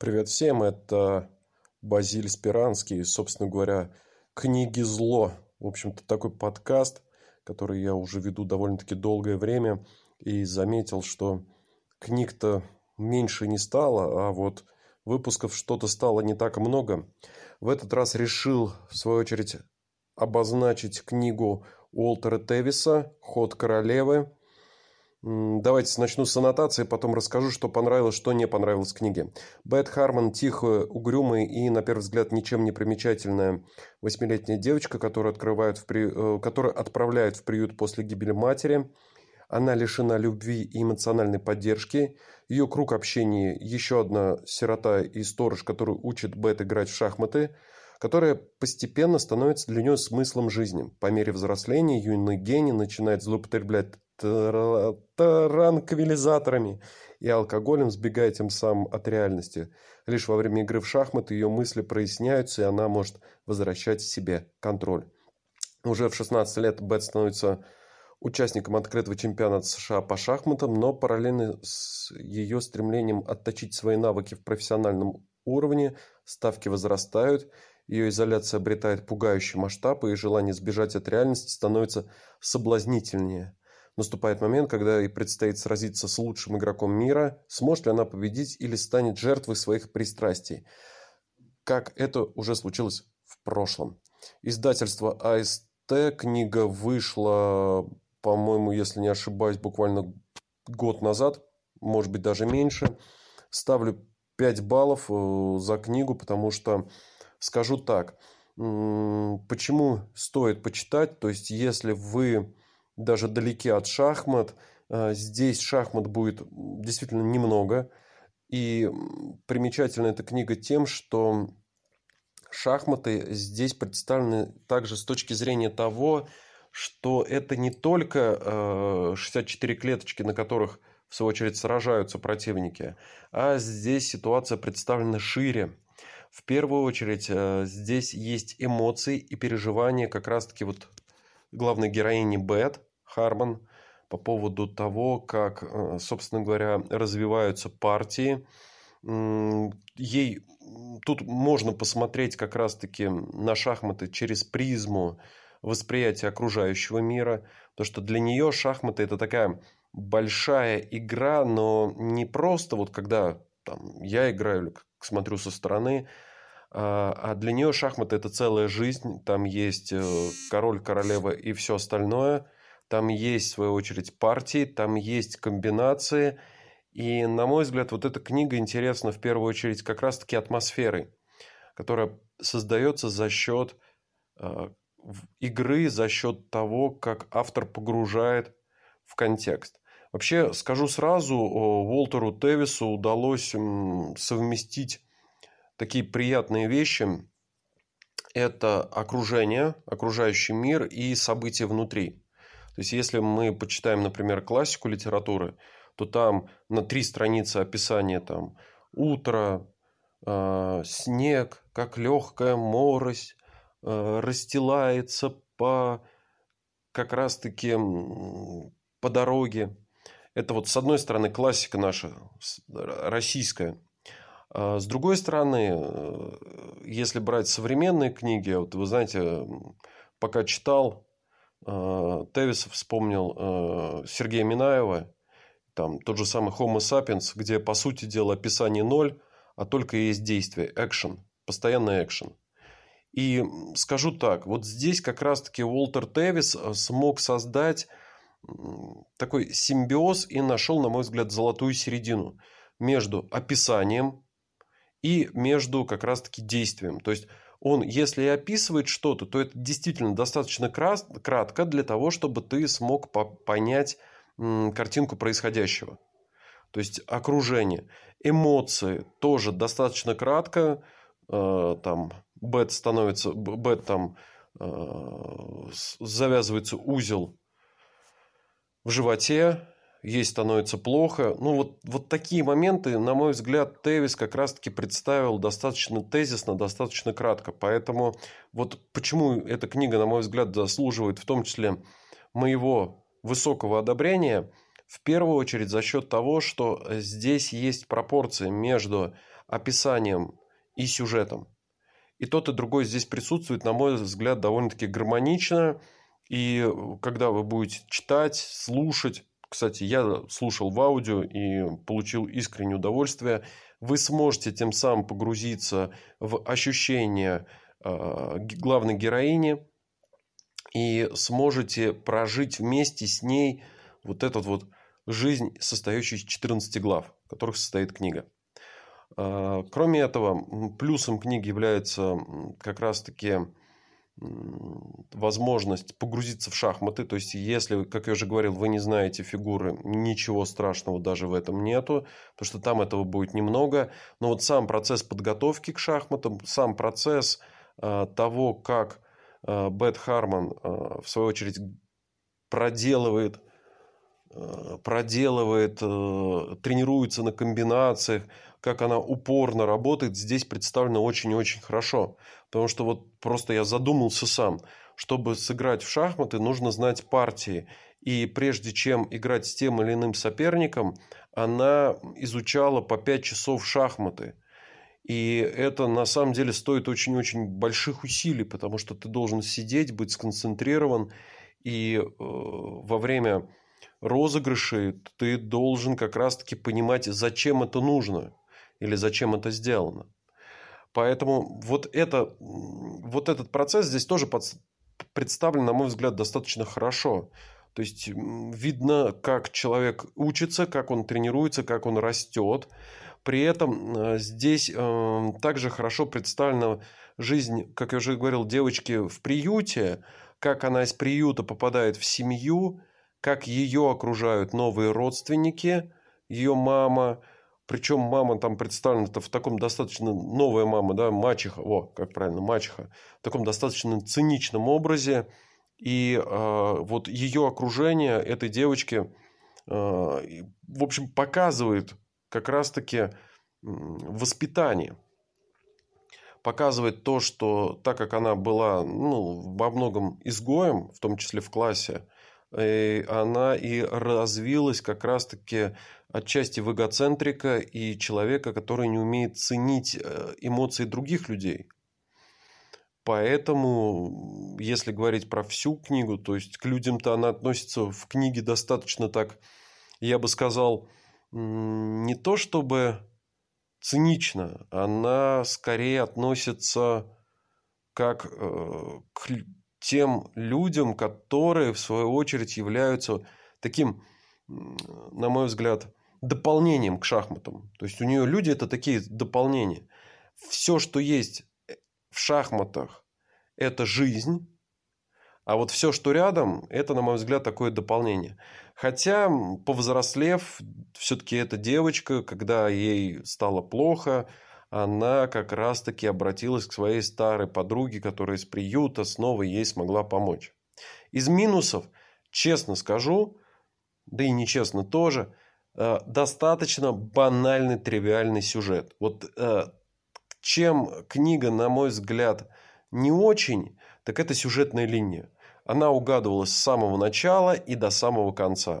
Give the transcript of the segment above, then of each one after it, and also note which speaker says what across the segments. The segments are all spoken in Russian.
Speaker 1: Привет всем, это Базиль Спиранский, собственно говоря, «Книги зло». В общем-то, такой подкаст, который я уже веду довольно-таки долгое время, и заметил, что книг-то меньше не стало, а вот выпусков что-то стало не так много. В этот раз решил, в свою очередь, обозначить книгу Уолтера Тевиса «Ход королевы», Давайте начну с аннотации, потом расскажу, что понравилось, что не понравилось в книге. Бет Харман – тихая, угрюмая и, на первый взгляд, ничем не примечательная восьмилетняя девочка, которую, открывают в при... Э, которую отправляют в приют после гибели матери. Она лишена любви и эмоциональной поддержки. Ее круг общения – еще одна сирота и сторож, который учит Бет играть в шахматы – которая постепенно становится для нее смыслом жизни. По мере взросления юный гений начинает злоупотреблять транквилизаторами и алкоголем, сбегая тем самым от реальности. Лишь во время игры в шахматы ее мысли проясняются, и она может возвращать себе контроль. Уже в 16 лет Бет становится участником открытого чемпионата США по шахматам, но параллельно с ее стремлением отточить свои навыки в профессиональном уровне, ставки возрастают, ее изоляция обретает пугающий масштаб, и желание сбежать от реальности становится соблазнительнее. Наступает момент, когда ей предстоит сразиться с лучшим игроком мира, сможет ли она победить или станет жертвой своих пристрастий, как это уже случилось в прошлом. Издательство АСТ, книга вышла, по-моему, если не ошибаюсь, буквально год назад, может быть даже меньше. Ставлю 5 баллов э, за книгу, потому что Скажу так, почему стоит почитать, то есть если вы даже далеки от шахмат, э, здесь шахмат будет действительно немного. И примечательна эта книга тем, что шахматы здесь представлены также с точки зрения того, что это не только 64 э, клеточки, на которых в свою очередь сражаются противники, а здесь ситуация представлена шире. В первую очередь э, здесь есть эмоции и переживания как раз-таки вот главной героини Бет Харман по поводу того, как, э, собственно говоря, развиваются партии. Ей тут можно посмотреть как раз-таки на шахматы через призму восприятия окружающего мира. То, что для нее шахматы это такая большая игра, но не просто вот когда там, я играю или смотрю со стороны, а, а для нее шахматы это целая жизнь. Там есть э, король, королева и все остальное. Там есть, в свою очередь, партии, там есть комбинации. И, на мой взгляд, вот эта книга интересна в первую очередь как раз-таки атмосферой, которая создается за счет э, игры, за счет того, как автор погружает в контекст. Вообще, скажу сразу, Уолтеру Тевису удалось совместить такие приятные вещи – это окружение, окружающий мир и события внутри. То есть, если мы почитаем, например, классику литературы, то там на три страницы описания там утро, э, снег, как легкая морось э, расстилается по как раз-таки по дороге. Это вот с одной стороны классика наша, российская. А с другой стороны, э, если брать современные книги, вот вы знаете, пока читал, Тевис вспомнил э, Сергея Минаева, там тот же самый Homo sapiens, где, по сути дела, описание ноль, а только есть действие, экшен, постоянный экшен. И скажу так, вот здесь как раз-таки Уолтер Тевис смог создать такой симбиоз и нашел, на мой взгляд, золотую середину между описанием, и между как раз-таки действием. То есть он, если и описывает что-то, то это действительно достаточно кратко для того, чтобы ты смог понять картинку происходящего. То есть окружение. Эмоции тоже достаточно кратко. Э, там бет становится, бет там э, завязывается узел в животе, ей становится плохо. Ну, вот, вот такие моменты, на мой взгляд, Тевис как раз-таки представил достаточно тезисно, достаточно кратко. Поэтому вот почему эта книга, на мой взгляд, заслуживает в том числе моего высокого одобрения, В первую очередь за счет того, что здесь есть пропорция между описанием и сюжетом. И тот, и другой здесь присутствует, на мой взгляд, довольно-таки гармонично. И когда вы будете читать, слушать, кстати, я слушал в аудио и получил искреннее удовольствие, вы сможете тем самым погрузиться в ощущения э, главной героини и сможете прожить вместе с ней вот эту вот жизнь, состоящую из 14 глав, в которых состоит книга. А, кроме этого, плюсом книги является как раз-таки возможность погрузиться в шахматы. То есть, если, как я уже говорил, вы не знаете фигуры, ничего страшного даже в этом нету, потому что там этого будет немного. Но вот сам процесс подготовки к шахматам, сам процесс э, того, как э, Бет Харман, э, в свою очередь, проделывает проделывает, тренируется на комбинациях, как она упорно работает, здесь представлено очень-очень хорошо. Потому что вот просто я задумался сам. Чтобы сыграть в шахматы, нужно знать партии. И прежде чем играть с тем или иным соперником, она изучала по 5 часов шахматы. И это на самом деле стоит очень-очень больших усилий, потому что ты должен сидеть, быть сконцентрирован. И э, во время розыгрышей ты должен как раз-таки понимать, зачем это нужно или зачем это сделано. Поэтому вот, это, вот этот процесс здесь тоже под, представлен, на мой взгляд, достаточно хорошо. То есть видно, как человек учится, как он тренируется, как он растет. При этом э, здесь э, также хорошо представлена жизнь, как я уже говорил, девочки в приюте, как она из приюта попадает в семью, как ее окружают новые родственники, ее мама, причем мама там представлена -то в таком достаточно новая мама, да, мачеха, о, как правильно, мачеха, в таком достаточно циничном образе. И э, вот ее окружение этой девочки, э, в общем, показывает как раз-таки воспитание. Показывает то, что так как она была ну, во многом изгоем, в том числе в классе, она и развилась как раз-таки отчасти в эгоцентрика и человека, который не умеет ценить э, эмоции других людей. Поэтому, если говорить про всю книгу, то есть к людям-то она относится в книге достаточно так, я бы сказал, не то чтобы цинично, она скорее относится как э, к тем людям, которые, в свою очередь, являются таким, на мой взгляд, дополнением к шахматам. То есть у нее люди это такие дополнения. Все, что есть в шахматах, это жизнь. А вот все, что рядом, это, на мой взгляд, такое дополнение. Хотя, повзрослев, все-таки эта девочка, когда ей стало плохо, она как раз-таки обратилась к своей старой подруге, которая из приюта снова ей смогла помочь. Из минусов, честно скажу, да и нечестно тоже – Э, достаточно банальный, тривиальный сюжет. Вот э, чем книга, на мой взгляд, не очень, так это сюжетная линия. Она угадывалась с самого начала и до самого конца.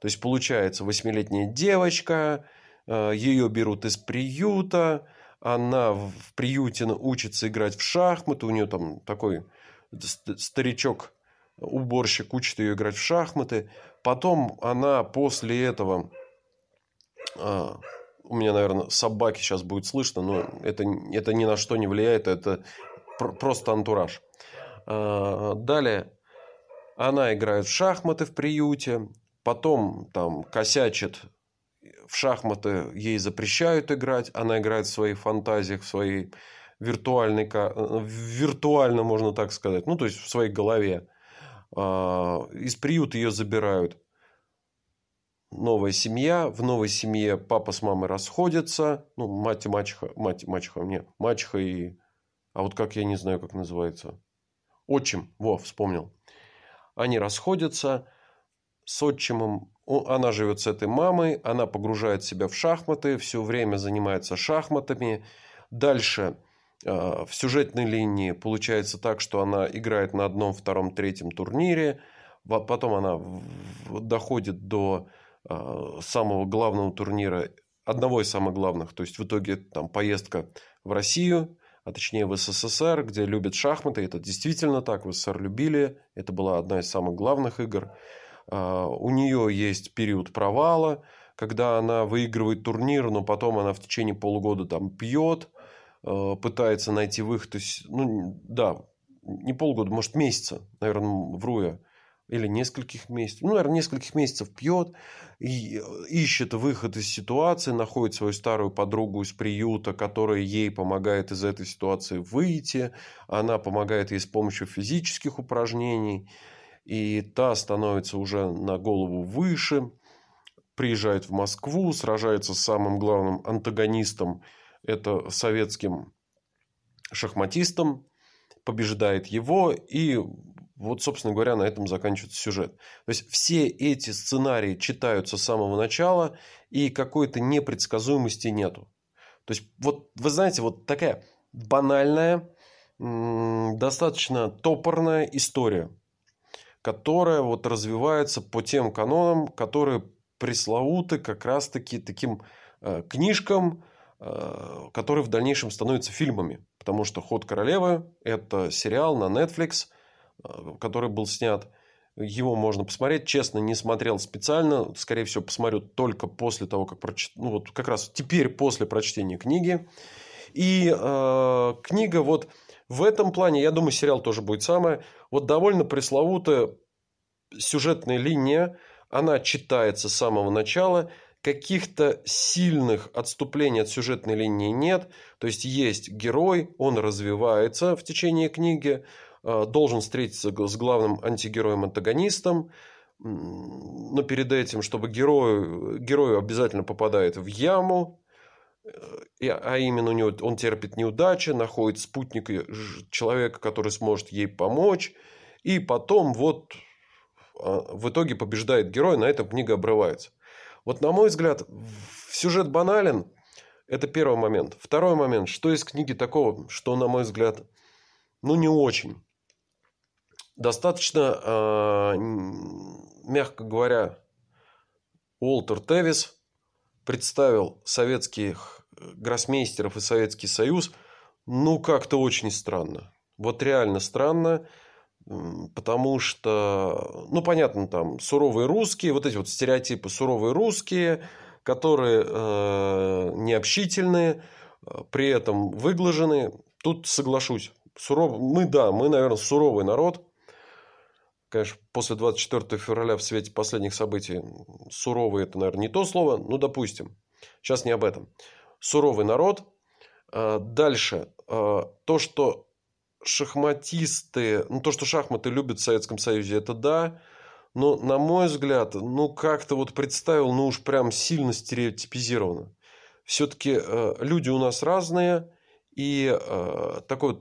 Speaker 1: То есть, получается, восьмилетняя девочка, э, ее берут из приюта, она в приюте учится играть в шахматы, у нее там такой старичок, уборщик учит ее играть в шахматы. Потом она после этого а, у меня, наверное, собаки сейчас будет слышно, но это, это ни на что не влияет, это просто антураж. А, далее она играет в шахматы в приюте, потом там косячит в шахматы, ей запрещают играть, она играет в своих фантазиях, в своей виртуальной, виртуально можно так сказать, ну то есть в своей голове. А, из приюта ее забирают новая семья, в новой семье папа с мамой расходятся, ну, мать и мачеха, мать и мачеха, нет, мачеха и, а вот как я не знаю, как называется, отчим, во, вспомнил. Они расходятся с отчимом, она живет с этой мамой, она погружает себя в шахматы, все время занимается шахматами. Дальше э, в сюжетной линии получается так, что она играет на одном, втором, третьем турнире, потом она доходит до э, самого главного турнира, одного из самых главных. То есть в итоге там поездка в Россию, а точнее в СССР, где любят шахматы. Это действительно так, в СССР любили. Это была одна из самых главных игр. Э, у нее есть период провала, когда она выигрывает турнир, но потом она в течение полугода там пьет, э, пытается найти выход из... Ну, да, не полгода, может, месяца, наверное, вру я. Или нескольких месяцев. Ну, наверное, нескольких месяцев пьет, и ищет выход из ситуации, находит свою старую подругу из приюта, которая ей помогает из этой ситуации выйти. Она помогает ей с помощью физических упражнений. И та становится уже на голову выше приезжает в Москву, сражается с самым главным антагонистом, это советским шахматистом, побеждает его, и вот, собственно говоря, на этом заканчивается сюжет. То есть, все эти сценарии читаются с самого начала, и какой-то непредсказуемости нету. То есть, вот вы знаете, вот такая банальная, достаточно топорная история, которая вот развивается по тем канонам, которые пресловуты как раз-таки таким э, книжкам, э, которые в дальнейшем становятся фильмами. Потому что «Ход королевы» – это сериал на Netflix, э, который был снят. Его можно посмотреть. Честно, не смотрел специально. Скорее всего, посмотрю только после того, как прочитаю. Ну, вот как раз теперь после прочтения книги. И э, книга вот в этом плане, я думаю, сериал тоже будет самое. Вот довольно пресловутая сюжетная линия, она читается с самого начала, каких-то сильных отступлений от сюжетной линии нет. То есть есть герой, он развивается в течение книги, э, должен встретиться с главным антигероем-антагонистом, но перед этим, чтобы герою, герою обязательно попадает в яму, а именно у него он терпит неудачи, находит спутника человека, который сможет ей помочь, и потом вот а, в итоге побеждает герой, на этом книга обрывается. Вот на мой взгляд, сюжет банален. Это первый момент. Второй момент. Что из книги такого, что, на мой взгляд, ну, не очень. Достаточно, э, мягко говоря, Уолтер Тевис представил советских гроссмейстеров и Советский Союз, ну, как-то очень странно. Вот реально странно. Потому что, ну, понятно, там суровые русские, вот эти вот стереотипы суровые русские, которые э, необщительные, э, при этом выглажены. Тут соглашусь. Суров... Мы, да, мы, наверное, суровый народ. Конечно, после 24 февраля в свете последних событий суровый – это, наверное, не то слово. Ну, допустим. Сейчас не об этом. Суровый народ. Э, дальше. Э, то, что шахматисты, ну то, что шахматы любят в Советском Союзе, это да. Но, на мой взгляд, ну как-то вот представил, ну уж прям сильно стереотипизировано. Все-таки э, люди у нас разные, и такой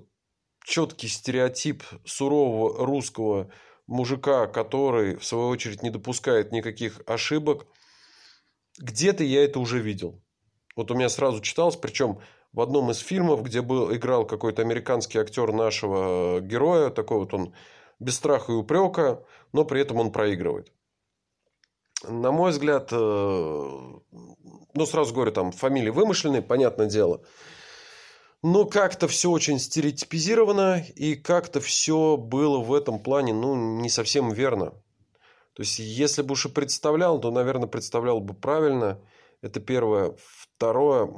Speaker 1: четкий стереотип сурового русского мужика, который, в свою очередь, не допускает никаких ошибок, где-то я это уже видел. Вот у меня сразу читалось, причем в одном из фильмов, где был, играл какой-то американский актер нашего героя, такой вот он без страха и упрека, но при этом он проигрывает. На мой взгляд, э, ну, сразу говорю, там фамилии вымышленные, понятное дело. Но как-то все очень стереотипизировано, и как-то все было в этом плане, ну, не совсем верно. То есть, если бы уж и представлял, то, наверное, представлял бы правильно. Это первое. Второе,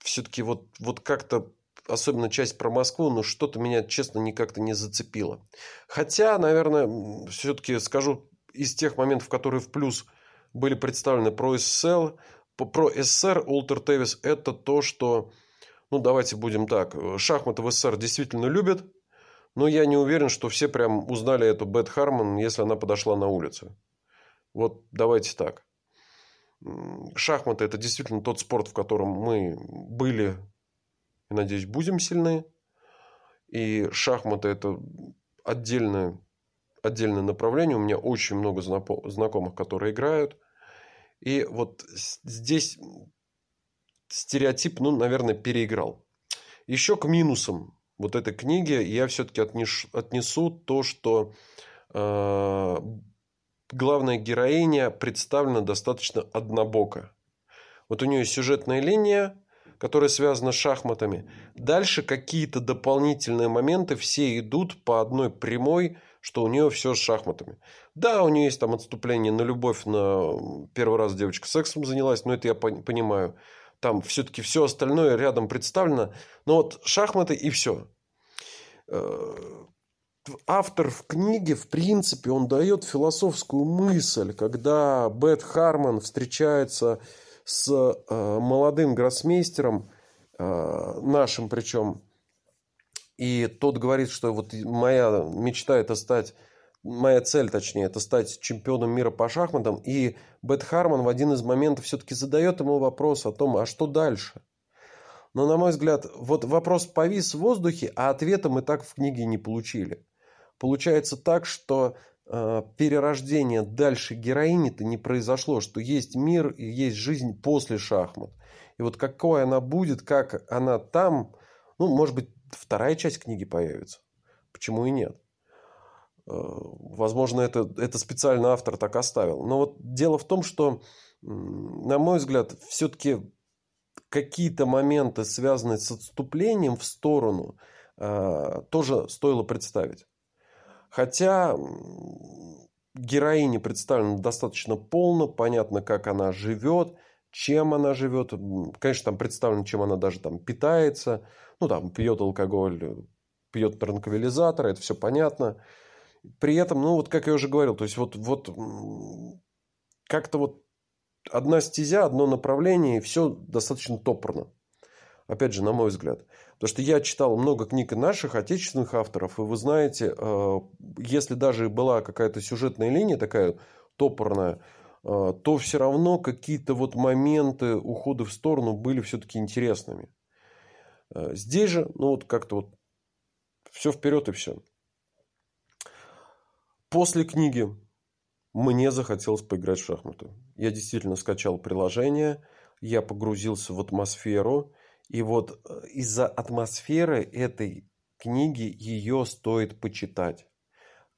Speaker 1: все-таки вот, вот как-то особенно часть про Москву, но что-то меня, честно, никак-то не зацепило. Хотя, наверное, все-таки скажу из тех моментов, которые в плюс были представлены про СССР, про СССР Олтер Тевис, это то, что, ну, давайте будем так, шахматы в СССР действительно любят, но я не уверен, что все прям узнали эту Бет Харман, если она подошла на улице. Вот давайте так шахматы – это действительно тот спорт, в котором мы были и, надеюсь, будем сильны. И шахматы – это отдельное, отдельное направление. У меня очень много знакомых, которые играют. И вот здесь стереотип, ну, наверное, переиграл. Еще к минусам вот этой книги я все-таки отнесу то, что э, главная героиня представлена достаточно однобоко. Вот у нее сюжетная линия, которая связана с шахматами. Дальше какие-то дополнительные моменты все идут по одной прямой, что у нее все с шахматами. Да, у нее есть там отступление на любовь, на первый раз девочка сексом занялась, но это я понимаю. Там все-таки все остальное рядом представлено. Но вот шахматы и все. Автор в книге, в принципе, он дает философскую мысль, когда Бет Харман встречается с э, молодым гроссмейстером, э, нашим причем, и тот говорит, что вот моя мечта это стать, моя цель точнее, это стать чемпионом мира по шахматам. И Бет Харман в один из моментов все-таки задает ему вопрос о том, а что дальше? Но, на мой взгляд, вот вопрос повис в воздухе, а ответа мы так в книге не получили. Получается так, что э, перерождение дальше героини-то не произошло, что есть мир и есть жизнь после шахмат. И вот какой она будет, как она там, ну, может быть, вторая часть книги появится. Почему и нет? Э, возможно, это, это специально автор так оставил. Но вот дело в том, что, на мой взгляд, все-таки какие-то моменты, связанные с отступлением в сторону, э, тоже стоило представить. Хотя героиня представлена достаточно полно, понятно, как она живет, чем она живет. Конечно, там представлено, чем она даже там питается. Ну, там, пьет алкоголь, пьет транквилизаторы, это все понятно. При этом, ну, вот как я уже говорил, то есть вот, вот как-то вот одна стезя, одно направление, и все достаточно топорно. Опять же, на мой взгляд. Потому что я читал много книг наших отечественных авторов, и вы знаете, э, если даже была какая-то сюжетная линия такая топорная, э, то все равно какие-то вот моменты ухода в сторону были все-таки интересными. Э, здесь же, ну вот как-то вот все вперед и все. После книги мне захотелось поиграть в шахматы. Я действительно скачал приложение, я погрузился в атмосферу, и вот э, из-за атмосферы этой книги ее стоит почитать.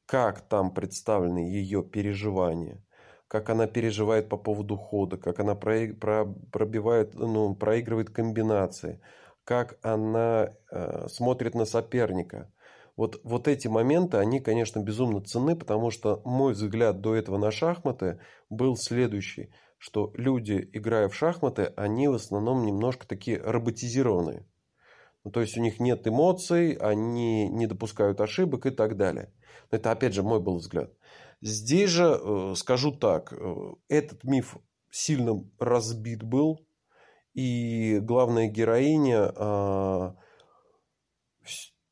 Speaker 1: Как там представлены ее переживания, как она переживает по поводу хода, как она пробивает, ну, проигрывает комбинации, как она э, смотрит на соперника. Вот, вот эти моменты, они, конечно, безумно ценны, потому что мой взгляд до этого на шахматы был следующий – что люди, играя в шахматы, они в основном немножко такие роботизированные. Ну, то есть у них нет эмоций, они не допускают ошибок и так далее. Но это опять же мой был взгляд. Здесь же э, скажу так, э, этот миф сильно разбит был, и главная героиня э,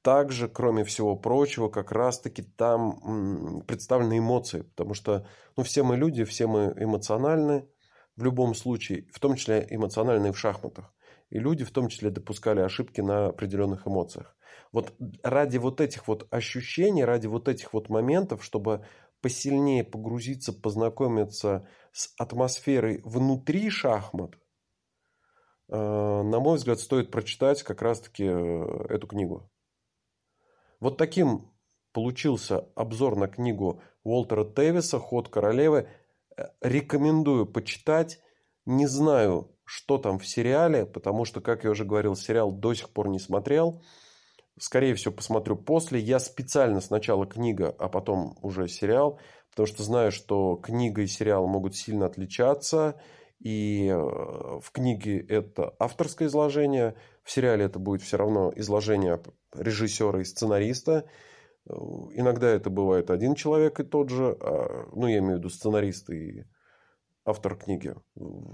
Speaker 1: также, кроме всего прочего, как раз-таки там представлены эмоции, потому что ну, все мы люди, все мы эмоциональны, в любом случае, в том числе эмоциональные в шахматах. И люди в том числе допускали ошибки на определенных эмоциях. Вот ради вот этих вот ощущений, ради вот этих вот моментов, чтобы посильнее погрузиться, познакомиться с атмосферой внутри шахмат, э, на мой взгляд, стоит прочитать как раз-таки э, эту книгу. Вот таким получился обзор на книгу Уолтера Тевиса «Ход королевы» рекомендую почитать. Не знаю, что там в сериале, потому что, как я уже говорил, сериал до сих пор не смотрел. Скорее всего, посмотрю после. Я специально сначала книга, а потом уже сериал, потому что знаю, что книга и сериал могут сильно отличаться. И э, в книге это авторское изложение, в сериале это будет все равно изложение режиссера и сценариста. Э, иногда это бывает один человек и тот же, а, ну, я имею в виду сценарист и автор книги.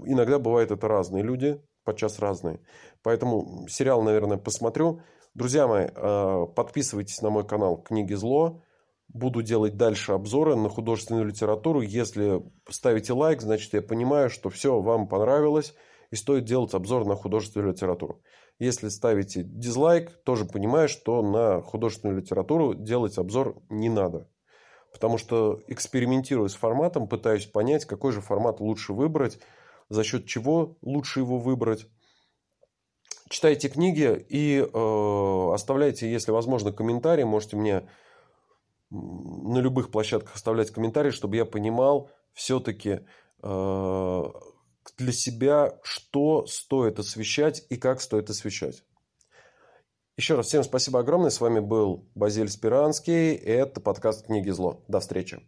Speaker 1: Иногда бывает это разные люди, подчас разные. Поэтому сериал, наверное, посмотрю. Друзья мои, э, подписывайтесь на мой канал «Книги зло». Буду делать дальше обзоры на художественную литературу. Если ставите лайк, значит, я понимаю, что все вам понравилось и стоит делать обзор на художественную литературу. Если ставите дизлайк, тоже понимаю, что на художественную литературу делать обзор не надо. Потому что экспериментирую с форматом, пытаюсь понять, какой же формат лучше выбрать, за счет чего лучше его выбрать. Читайте книги и э, оставляйте, если возможно, комментарии. Можете мне на любых площадках оставлять комментарии, чтобы я понимал все-таки э, для себя, что стоит освещать и как стоит освещать. Еще раз всем спасибо огромное. С вами был Базиль Спиранский. Это подкаст «Книги зло». До встречи.